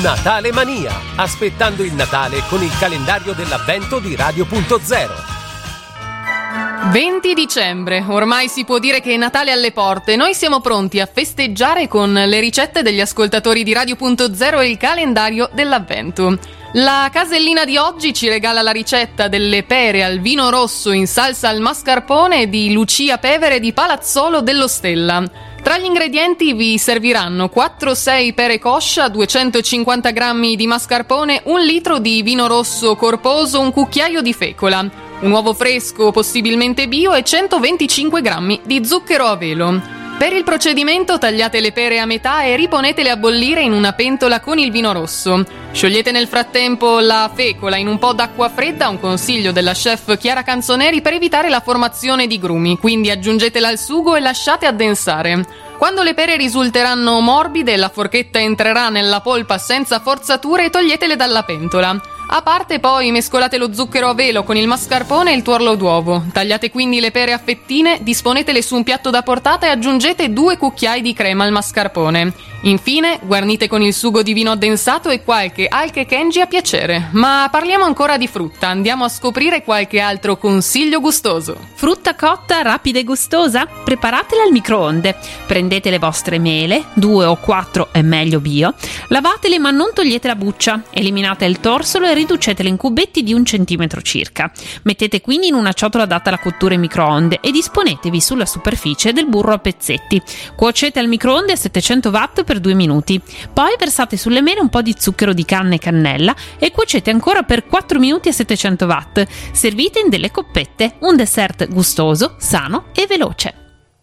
Natale Mania, aspettando il Natale con il calendario dell'avvento di Radio.0. 20 dicembre, ormai si può dire che è Natale alle porte. Noi siamo pronti a festeggiare con le ricette degli ascoltatori di Radio.0 e il calendario dell'avvento. La casellina di oggi ci regala la ricetta delle pere al vino rosso in salsa al mascarpone di Lucia Pevere di Palazzolo dello Stella. Tra gli ingredienti vi serviranno 4-6 pere coscia, 250 g di mascarpone, un litro di vino rosso corposo, un cucchiaio di fecola un uovo fresco, possibilmente bio e 125 g di zucchero a velo. Per il procedimento tagliate le pere a metà e riponetele a bollire in una pentola con il vino rosso. Sciogliete nel frattempo la fecola in un po' d'acqua fredda, un consiglio della chef Chiara Canzoneri per evitare la formazione di grumi, quindi aggiungetela al sugo e lasciate addensare. Quando le pere risulteranno morbide, la forchetta entrerà nella polpa senza forzature e toglietele dalla pentola. A parte poi mescolate lo zucchero a velo con il mascarpone e il tuorlo d'uovo. Tagliate quindi le pere a fettine, disponetele su un piatto da portata e aggiungete due cucchiai di crema al mascarpone. Infine, guarnite con il sugo di vino addensato e qualche alche kenji a piacere. Ma parliamo ancora di frutta, andiamo a scoprire qualche altro consiglio gustoso. Frutta cotta, rapida e gustosa? Preparatela al microonde. Prendete le vostre mele, due o quattro è meglio bio, lavatele ma non togliete la buccia, eliminate il torsolo e riducetele in cubetti di un centimetro circa. Mettete quindi in una ciotola adatta alla cottura in microonde e disponetevi sulla superficie del burro a pezzetti. Cuocete al microonde a 700 watt per 2 minuti. Poi versate sulle mele un po' di zucchero di canna e cannella e cuocete ancora per 4 minuti a 700 watt. Servite in delle coppette, un dessert gustoso, sano e veloce.